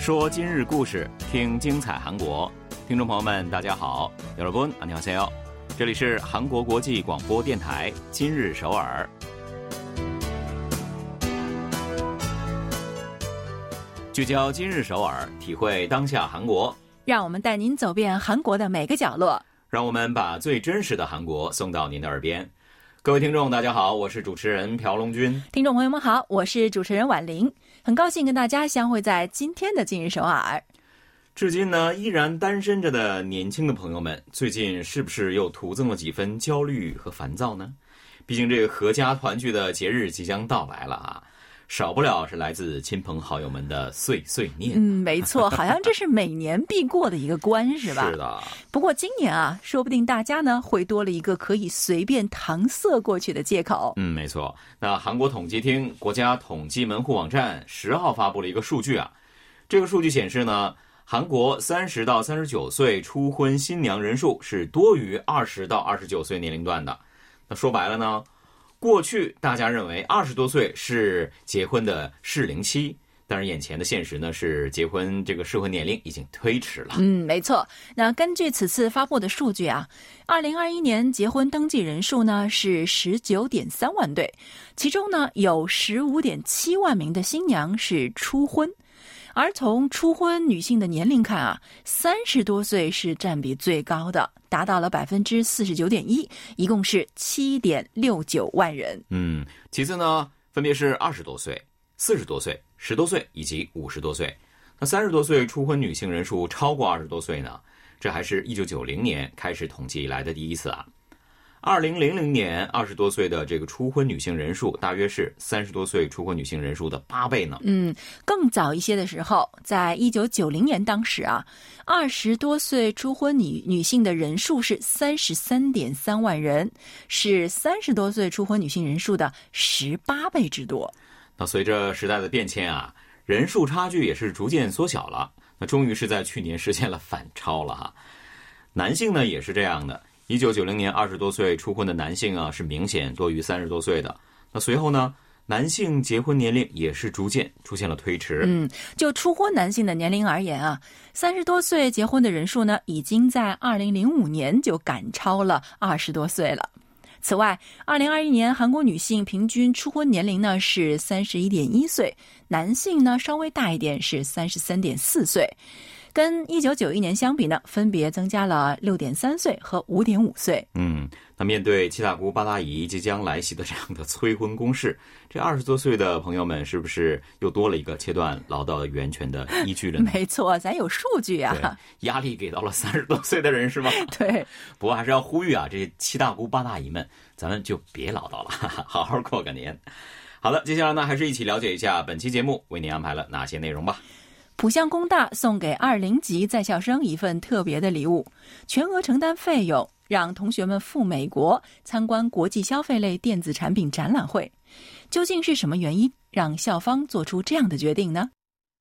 说今日故事，听精彩韩国。听众朋友们，大家好，여러분安녕하세 요。 这里是韩国国际广播电台今日首尔。聚焦今日首尔，体会当下韩国。让我们带您走遍韩国的每个角落。让我们把最真实的韩国送到您的耳边。各位听众，大家好，我是主持人朴龙军。听众朋友们好，我是主持人婉玲， 很高兴跟大家相会在今天的今日首尔。至今呢，依然单身着的年轻的朋友们，最近是不是又徒增了几分焦虑和烦躁呢？毕竟这个合家团聚的节日即将到来了啊。少不了是来自亲朋好友们的碎碎念。嗯，没错，好像这是每年必过的一个关，是吧？是的。不过今年啊，说不定大家呢会多了一个可以随便搪塞过去的借口。嗯，没错。那韩国统计厅国家统计门户网站十号发布了一个数据啊，这个数据显示呢，韩国三十到三十九岁初婚新娘人数是多于二十到二十九岁年龄段的。那说白了呢？过去大家认为二十多岁是结婚的适龄期，但是眼前的现实呢是结婚这个适婚年龄已经推迟了。嗯，没错。那根据此次发布的数据啊，二零二一年结婚登记人数呢是十九点三万对，其中呢有十五点七万名的新娘是初婚。而从初婚女性的年龄看啊，三十多岁是占比最高的，达到了百分之四十九点一，一共是七点六九万人。嗯，其次呢，分别是二十多岁、四十多岁、十多岁以及五十多岁。那三十多岁初婚女性人数超过二十多岁呢？这还是一九九零年开始统计以来的第一次啊。二零零零年，二十多岁的这个初婚女性人数大约是三十多岁初婚女性人数的八倍呢。嗯，更早一些的时候，在一九九零年当时啊，二十多岁初婚女女性的人数是三十三点三万人，是三十多岁初婚女性人数的十八倍之多。那随着时代的变迁啊，人数差距也是逐渐缩小了。那终于是在去年实现了反超了哈。男性呢也是这样的。一九九零年，二十多岁初婚的男性啊，是明显多于三十多岁的。那随后呢，男性结婚年龄也是逐渐出现了推迟。嗯，就初婚男性的年龄而言啊，三十多岁结婚的人数呢，已经在二零零五年就赶超了二十多岁了。此外，二零二一年韩国女性平均初婚年龄呢是三十一点一岁，男性呢稍微大一点是三十三点四岁。跟一九九一年相比呢，分别增加了六点三岁和五点五岁。嗯，那面对七大姑八大姨即将来袭的这样的催婚攻势，这二十多岁的朋友们是不是又多了一个切断唠叨源泉的依据了呢？没错，咱有数据啊。压力给到了三十多岁的人是吗？对。不过还是要呼吁啊，这七大姑八大姨们，咱们就别唠叨了，好好过个年。好的，接下来呢，还是一起了解一下本期节目为您安排了哪些内容吧。浦项工大送给二零级在校生一份特别的礼物，全额承担费用，让同学们赴美国参观国际消费类电子产品展览会。究竟是什么原因让校方做出这样的决定呢？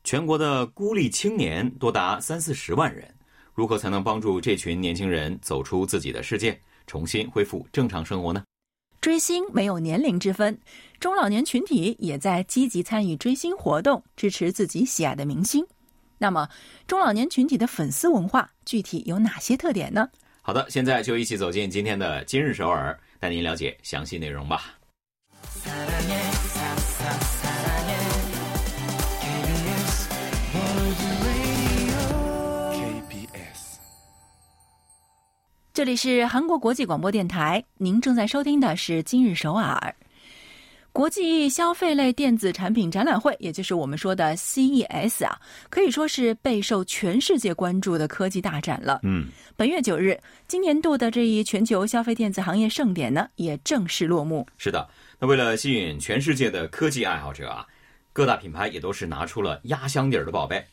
全国的孤立青年多达三四十万人，如何才能帮助这群年轻人走出自己的世界，重新恢复正常生活呢？追星没有年龄之分，中老年群体也在积极参与追星活动，支持自己喜爱的明星。那么，中老年群体的粉丝文化具体有哪些特点呢？好的，现在就一起走进今天的今日首尔，带您了解详细内容吧。这里是韩国国际广播电台，您正在收听的是今日首尔。国际消费类电子产品展览会，也就是我们说的 CES 啊，可以说是备受全世界关注的科技大展了。嗯，本月九日，今年度的这一全球消费电子行业盛典呢，也正式落幕。是的，那为了吸引全世界的科技爱好者啊，各大品牌也都是拿出了压箱底儿的宝贝。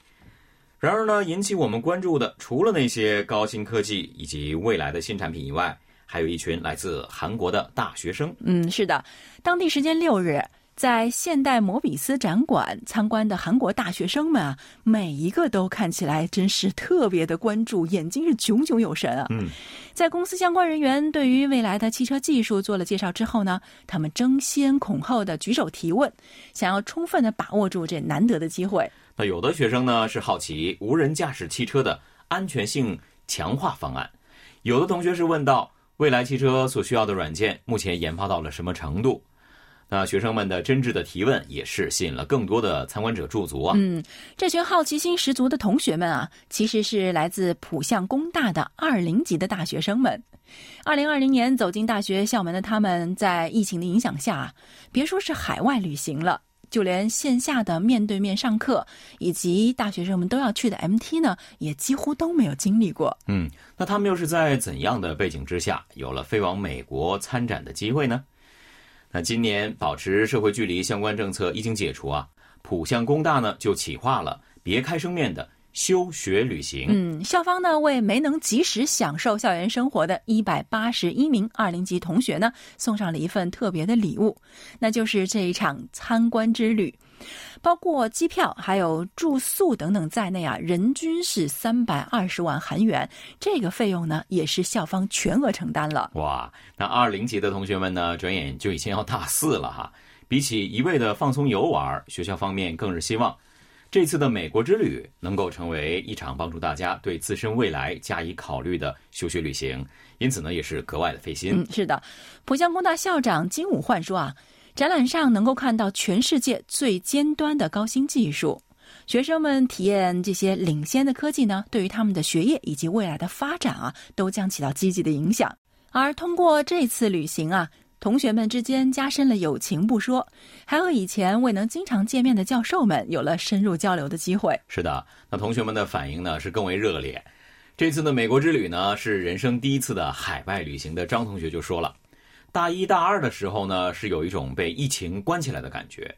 然而呢，引起我们关注的，除了那些高新科技以及未来的新产品以外，还有一群来自韩国的大学生。嗯，是的，当地时间六日，在现代摩比斯展馆参观的韩国大学生们啊，每一个都看起来真是特别的关注，眼睛是炯炯有神啊。嗯，在公司相关人员对于未来的汽车技术做了介绍之后呢，他们争先恐后的举手提问，想要充分的把握住这难得的机会。那有的学生呢是好奇无人驾驶汽车的安全性强化方案，有的同学是问到未来汽车所需要的软件目前研发到了什么程度。那学生们的真挚的提问也是吸引了更多的参观者驻足啊。嗯，这群好奇心十足的同学们啊，其实是来自浦项工大的二零级的大学生们。二零二零年走进大学校门的他们，在疫情的影响下，别说是海外旅行了，就连线下的面对面上课以及大学生们都要去的 MT 呢，也几乎都没有经历过。嗯，那他们又是在怎样的背景之下，有了飞往美国参展的机会呢？那今年保持社会距离相关政策一经解除啊，浦项工大呢就企划了别开生面的休学旅行。嗯，校方呢为没能及时享受校园生活的一百八十一名二零级同学呢送上了一份特别的礼物，那就是这一场参观之旅。包括机票、还有住宿等等在内啊，人均是三百二十万韩元。这个费用呢，也是校方全额承担了。哇，那二零级的同学们呢，转眼就已经要大四了哈。比起一味的放松游玩，学校方面更是希望这次的美国之旅能够成为一场帮助大家对自身未来加以考虑的休学旅行。因此呢，也是格外的费心。嗯，是的，浦江工大校长金武焕说啊。展览上能够看到全世界最尖端的高新技术，学生们体验这些领先的科技呢，对于他们的学业以及未来的发展啊，都将起到积极的影响。而通过这次旅行啊，同学们之间加深了友情不说，还和以前未能经常见面的教授们有了深入交流的机会。是的，那同学们的反应呢是更为热烈。这次的美国之旅呢，是人生第一次的海外旅行的张同学就说了。大一、大二的时候呢，是有一种被疫情关起来的感觉。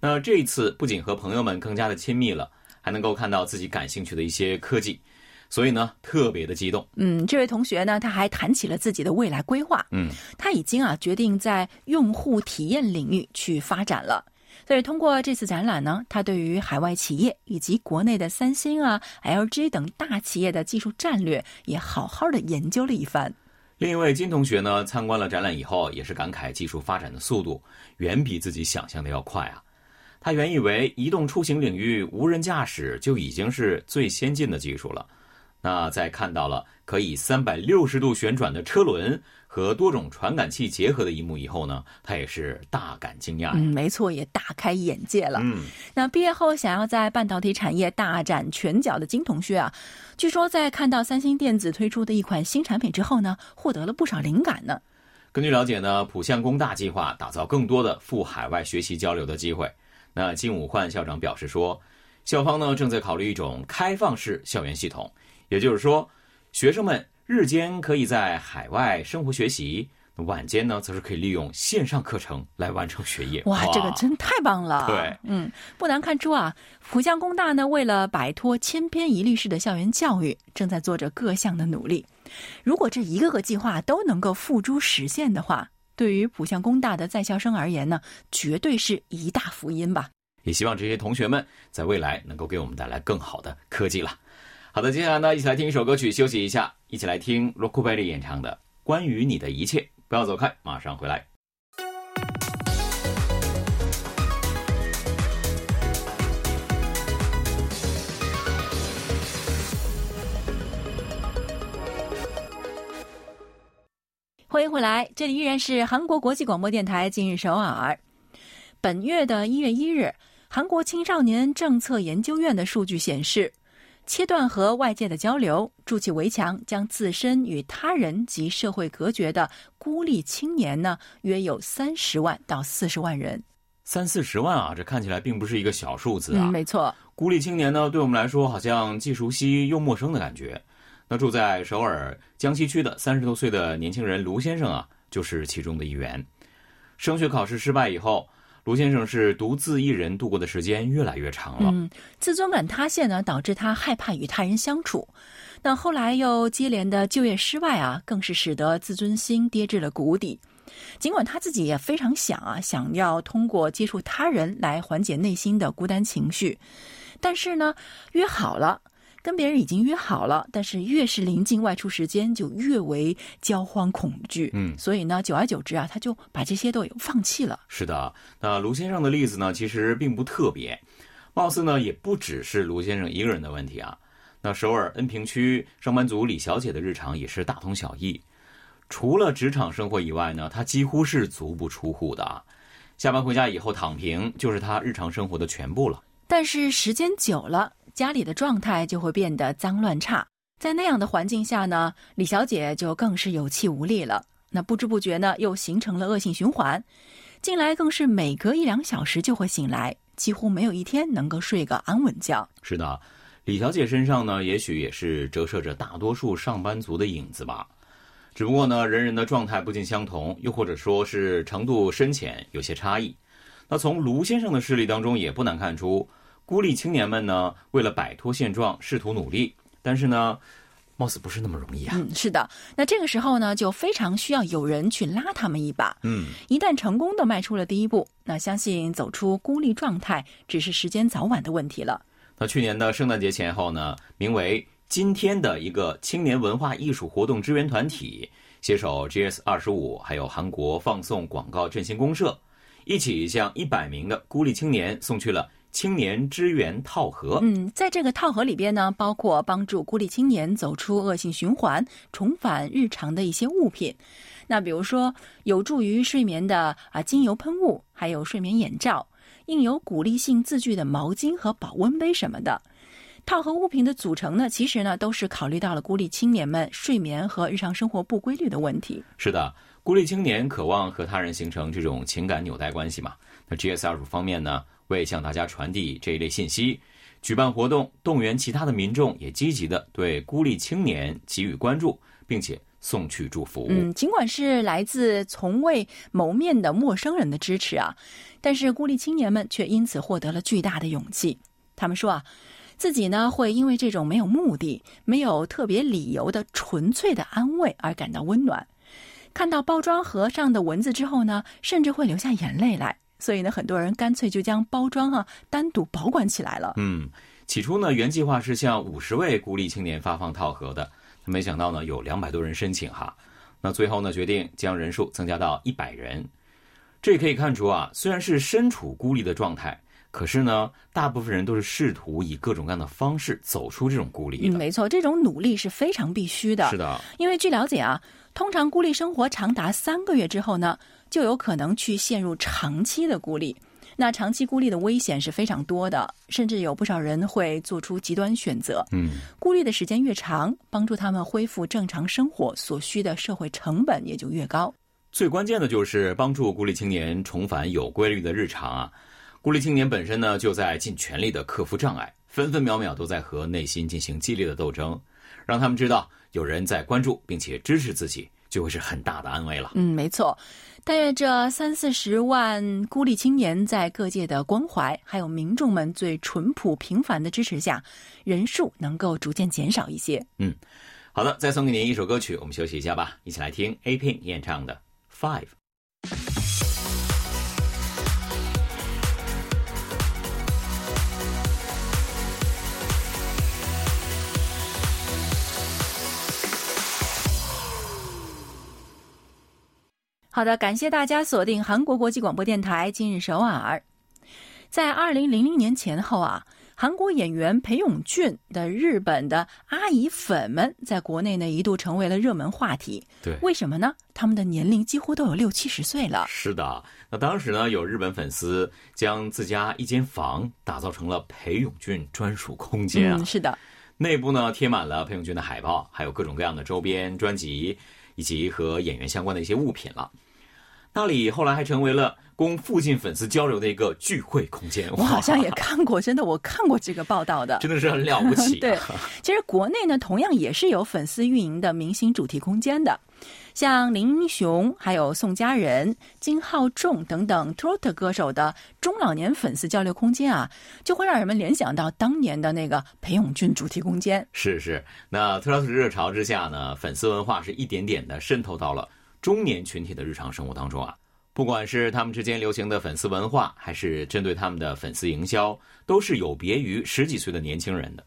那这一次不仅和朋友们更加的亲密了，还能够看到自己感兴趣的一些科技，所以呢，特别的激动。嗯，这位同学呢，他还谈起了自己的未来规划。嗯，他已经啊决定在用户体验领域去发展了。所以通过这次展览呢，他对于海外企业以及国内的三星啊、LG 等大企业的技术战略也好好的研究了一番。另一位金同学呢，参观了展览以后，也是感慨技术发展的速度远比自己想象的要快啊。他原以为移动出行领域无人驾驶就已经是最先进的技术了，那在看到了可以三百六十度旋转的车轮。和多种传感器结合的一幕以后呢，他也是大感惊讶。嗯，没错，也大开眼界了。嗯，那毕业后想要在半导体产业大展拳脚的金同学啊，据说在看到三星电子推出的一款新产品之后呢，获得了不少灵感呢。根据了解呢，浦项工大计划打造更多的赴海外学习交流的机会。那金武焕校长表示说，校方呢正在考虑一种开放式校园系统，也就是说，学生们。日间可以在海外生活学习，晚间呢则是可以利用线上课程来完成学业。哇，这个真太棒了！对，嗯，不难看出啊，浦江工大呢为了摆脱千篇一律式的校园教育，正在做着各项的努力。如果这一个个计划都能够付诸实现的话，对于浦项工大的在校生而言呢，绝对是一大福音吧。也希望这些同学们在未来能够给我们带来更好的科技了。好的，接下来呢，一起来听一首歌曲，休息一下。一起来听 Rockabilly 演唱的《关于你的一切》。不要走开，马上回来。欢迎回来，这里依然是韩国国际广播电台今日首尔。本月的一月一日，韩国青少年政策研究院的数据显示。切断和外界的交流，筑起围墙，将自身与他人及社会隔绝的孤立青年呢，约有三十万到四十万人。三四十万啊，这看起来并不是一个小数字啊。没错，孤立青年呢，对我们来说好像既熟悉又陌生的感觉。那住在首尔江西区的三十多岁的年轻人卢先生啊，就是其中的一员。升学考试失败以后。卢先生是独自一人度过的时间越来越长了。嗯，自尊感塌陷呢，导致他害怕与他人相处。那后来又接连的就业失败啊，更是使得自尊心跌至了谷底。尽管他自己也非常想啊，想要通过接触他人来缓解内心的孤单情绪，但是呢，约好了。跟别人已经约好了，但是越是临近外出时间，就越为焦慌恐惧。嗯，所以呢，久而久之啊，他就把这些都放弃了。是的，那卢先生的例子呢，其实并不特别。貌似呢也不只是卢先生一个人的问题啊。那首尔恩平区上班族李小姐的日常也是大同小异，除了职场生活以外呢，她几乎是足不出户的啊。下班回家以后躺平，就是她日常生活的全部了。但是时间久了，家里的状态就会变得脏乱差。在那样的环境下呢，李小姐就更是有气无力了。那不知不觉呢，又形成了恶性循环。近来更是每隔一两小时就会醒来，几乎没有一天能够睡个安稳觉。是的，李小姐身上呢，也许也是折射着大多数上班族的影子吧。只不过呢，人人的状态不尽相同，又或者说是程度深浅有些差异。那从卢先生的事例当中，也不难看出，孤立青年们呢，为了摆脱现状，试图努力。但是呢，貌似不是那么容易啊。嗯，是的。那这个时候呢，就非常需要有人去拉他们一把。嗯，一旦成功的迈出了第一步，那相信走出孤立状态只是时间早晚的问题了。那去年的圣诞节前后呢，名为“今天”的一个青年文化艺术活动支援团体，携手 GS 二十五，还有韩国放送广告振兴公社，一起向一百名的孤立青年送去了。青年支援套盒，嗯，在这个套盒里边呢，包括帮助孤立青年走出恶性循环、重返日常的一些物品。那比如说，有助于睡眠的啊精油喷雾，还有睡眠眼罩，印有鼓励性字句的毛巾和保温杯什么的。套盒物品的组成呢，其实呢都是考虑到了孤立青年们睡眠和日常生活不规律的问题。是的，孤立青年渴望和他人形成这种情感纽带关系嘛？那 GSR 方面呢？为向大家传递这一类信息，举办活动，动员其他的民众也积极的对孤立青年给予关注，并且送去祝福。嗯，尽管是来自从未谋面的陌生人的支持啊，但是孤立青年们却因此获得了巨大的勇气。他们说啊，自己呢会因为这种没有目的、没有特别理由的纯粹的安慰而感到温暖。看到包装盒上的文字之后呢，甚至会流下眼泪来。所以呢，很多人干脆就将包装啊单独保管起来了。嗯，起初呢，原计划是向五十位孤立青年发放套盒的，没想到呢，有两百多人申请哈。那最后呢，决定将人数增加到一百人。这也可以看出啊，虽然是身处孤立的状态，可是呢，大部分人都是试图以各种各样的方式走出这种孤立的。嗯，没错，这种努力是非常必须的。是的，因为据了解啊，通常孤立生活长达三个月之后呢。就有可能去陷入长期的孤立，那长期孤立的危险是非常多的，甚至有不少人会做出极端选择。嗯，孤立的时间越长，帮助他们恢复正常生活所需的社会成本也就越高。最关键的就是帮助孤立青年重返有规律的日常啊！孤立青年本身呢，就在尽全力的克服障碍，分分秒秒都在和内心进行激烈的斗争，让他们知道有人在关注并且支持自己。就会是很大的安慰了。嗯，没错。但愿这三四十万孤立青年在各界的关怀，还有民众们最淳朴平凡的支持下，人数能够逐渐减少一些。嗯，好的，再送给您一首歌曲，我们休息一下吧，一起来听 A Pink 演唱的《Five》。好的，感谢大家锁定韩国国际广播电台今日首尔。在二零零零年前后啊，韩国演员裴勇俊的日本的阿姨粉们在国内呢一度成为了热门话题。对，为什么呢？他们的年龄几乎都有六七十岁了。是的，那当时呢，有日本粉丝将自家一间房打造成了裴勇俊专属空间啊。是的，内部呢贴满了裴勇俊的海报，还有各种各样的周边、专辑以及和演员相关的一些物品了。那里后来还成为了供附近粉丝交流的一个聚会空间。我好像也看过，真的，我看过这个报道的，真的是很了不起。对，其实国内呢，同样也是有粉丝运营的明星主题空间的，像林英雄、还有宋佳仁、金浩仲等等 Trot 歌手的中老年粉丝交流空间啊，就会让人们联想到当年的那个裴勇俊主题空间。是是，那 Trot 热潮之下呢，粉丝文化是一点点的渗透到了。中年群体的日常生活当中啊，不管是他们之间流行的粉丝文化，还是针对他们的粉丝营销，都是有别于十几岁的年轻人的。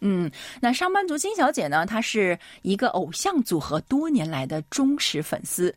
嗯，那上班族金小姐呢，她是一个偶像组合多年来的忠实粉丝。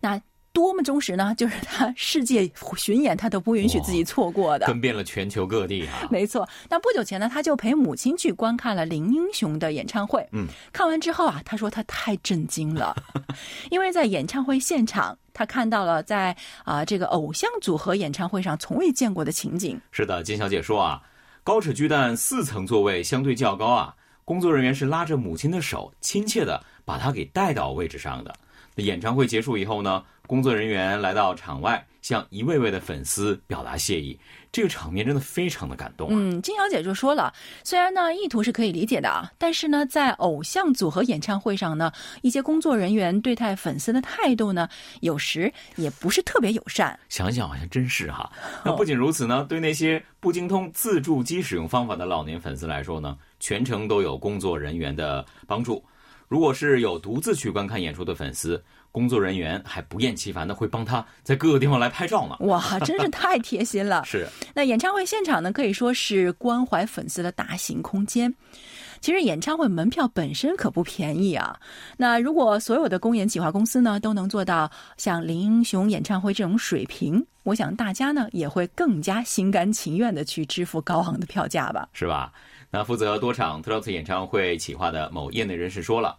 那多么忠实呢？就是他世界巡演他都不允许自己错过的，奔遍了全球各地啊。没错。那不久前呢，他就陪母亲去观看了林英雄的演唱会。嗯，看完之后啊，他说他太震惊了，因为在演唱会现场，他看到了在啊这个偶像组合演唱会上从未见过的情景。是的，金小姐说啊，高尺巨蛋四层座位相对较高啊，工作人员是拉着母亲的手，亲切的把她给带到位置上的。演唱会结束以后呢，工作人员来到场外，向一位位的粉丝表达谢意。这个场面真的非常的感动啊！嗯，金小姐就说了，虽然呢意图是可以理解的啊，但是呢，在偶像组合演唱会上呢，一些工作人员对待粉丝的态度呢，有时也不是特别友善。想想好像真是哈。那不仅如此呢，对那些不精通自助机使用方法的老年粉丝来说呢，全程都有工作人员的帮助。如果是有独自去观看演出的粉丝，工作人员还不厌其烦的会帮他在各个地方来拍照呢。哇，真是太贴心了！是。那演唱会现场呢，可以说是关怀粉丝的大型空间。其实演唱会门票本身可不便宜啊。那如果所有的公演企划公司呢都能做到像林英雄演唱会这种水平，我想大家呢也会更加心甘情愿的去支付高昂的票价吧？是吧？那负责多场特劳斯演唱会企划的某业内人士说了。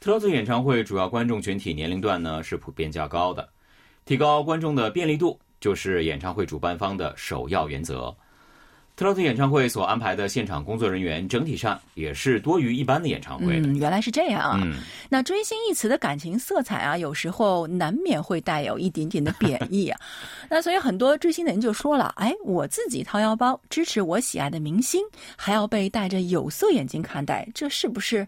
特劳斯演唱会主要观众群体年龄段呢是普遍较高的，提高观众的便利度就是演唱会主办方的首要原则。特劳斯演唱会所安排的现场工作人员整体上也是多于一般的演唱会。嗯，原来是这样啊。嗯，那追星一词的感情色彩啊，有时候难免会带有一点点的贬义啊。那所以很多追星的人就说了：“哎，我自己掏腰包支持我喜爱的明星，还要被戴着有色眼镜看待，这是不是？”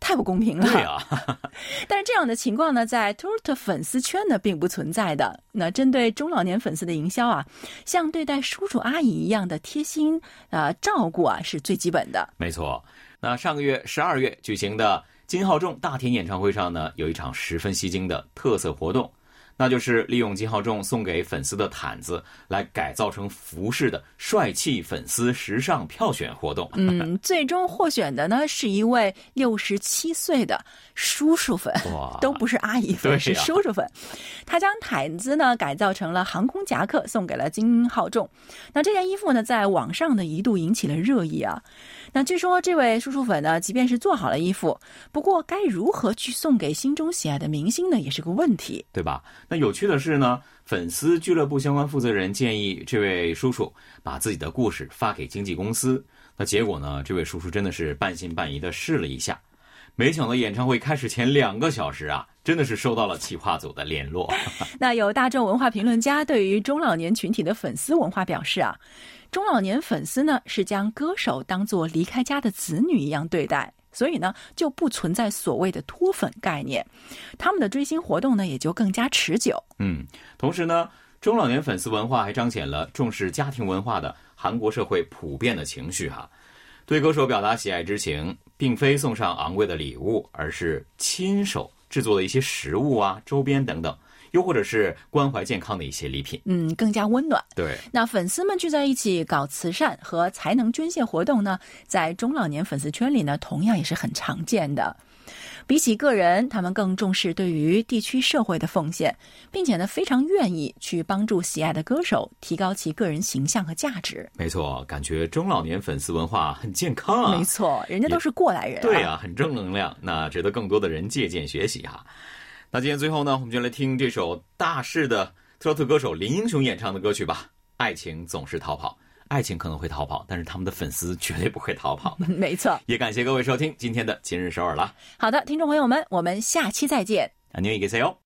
太不公平了。对啊，但是这样的情况呢，在 t o r t 粉丝圈呢并不存在的。那针对中老年粉丝的营销啊，像对待叔叔阿姨一样的贴心啊照顾啊，是最基本的。没错。那上个月十二月举行的金浩仲大田演唱会上呢，有一场十分吸睛的特色活动。那就是利用金浩仲送给粉丝的毯子来改造成服饰的帅气粉丝时尚票选活动。嗯，最终获选的呢是一位六十七岁的叔叔粉，都不是阿姨粉，是叔叔粉。他将毯子呢改造成了航空夹克，送给了金浩仲。那这件衣服呢，在网上呢一度引起了热议啊。那据说这位叔叔粉呢，即便是做好了衣服，不过该如何去送给心中喜爱的明星呢，也是个问题，对吧？那有趣的是呢，粉丝俱乐部相关负责人建议这位叔叔把自己的故事发给经纪公司。那结果呢，这位叔叔真的是半信半疑的试了一下，没想到演唱会开始前两个小时啊，真的是收到了企划组的联络。那有大众文化评论家对于中老年群体的粉丝文化表示啊。中老年粉丝呢是将歌手当做离开家的子女一样对待，所以呢就不存在所谓的脱粉概念，他们的追星活动呢也就更加持久。嗯，同时呢，中老年粉丝文化还彰显了重视家庭文化的韩国社会普遍的情绪哈，对歌手表达喜爱之情，并非送上昂贵的礼物，而是亲手制作的一些食物啊、周边等等。又或者是关怀健康的一些礼品，嗯，更加温暖。对，那粉丝们聚在一起搞慈善和才能捐献活动呢，在中老年粉丝圈里呢，同样也是很常见的。比起个人，他们更重视对于地区社会的奉献，并且呢，非常愿意去帮助喜爱的歌手提高其个人形象和价值。没错，感觉中老年粉丝文化很健康啊。没错，人家都是过来人。对啊，很正能量，那值得更多的人借鉴学习哈。那今天最后呢，我们就来听这首大势的特特歌手林英雄演唱的歌曲吧。爱情总是逃跑，爱情可能会逃跑，但是他们的粉丝绝对不会逃跑的。没错，也感谢各位收听今天的今日首尔了。好的，听众朋友们，我们下期再见。안녕히계세 요。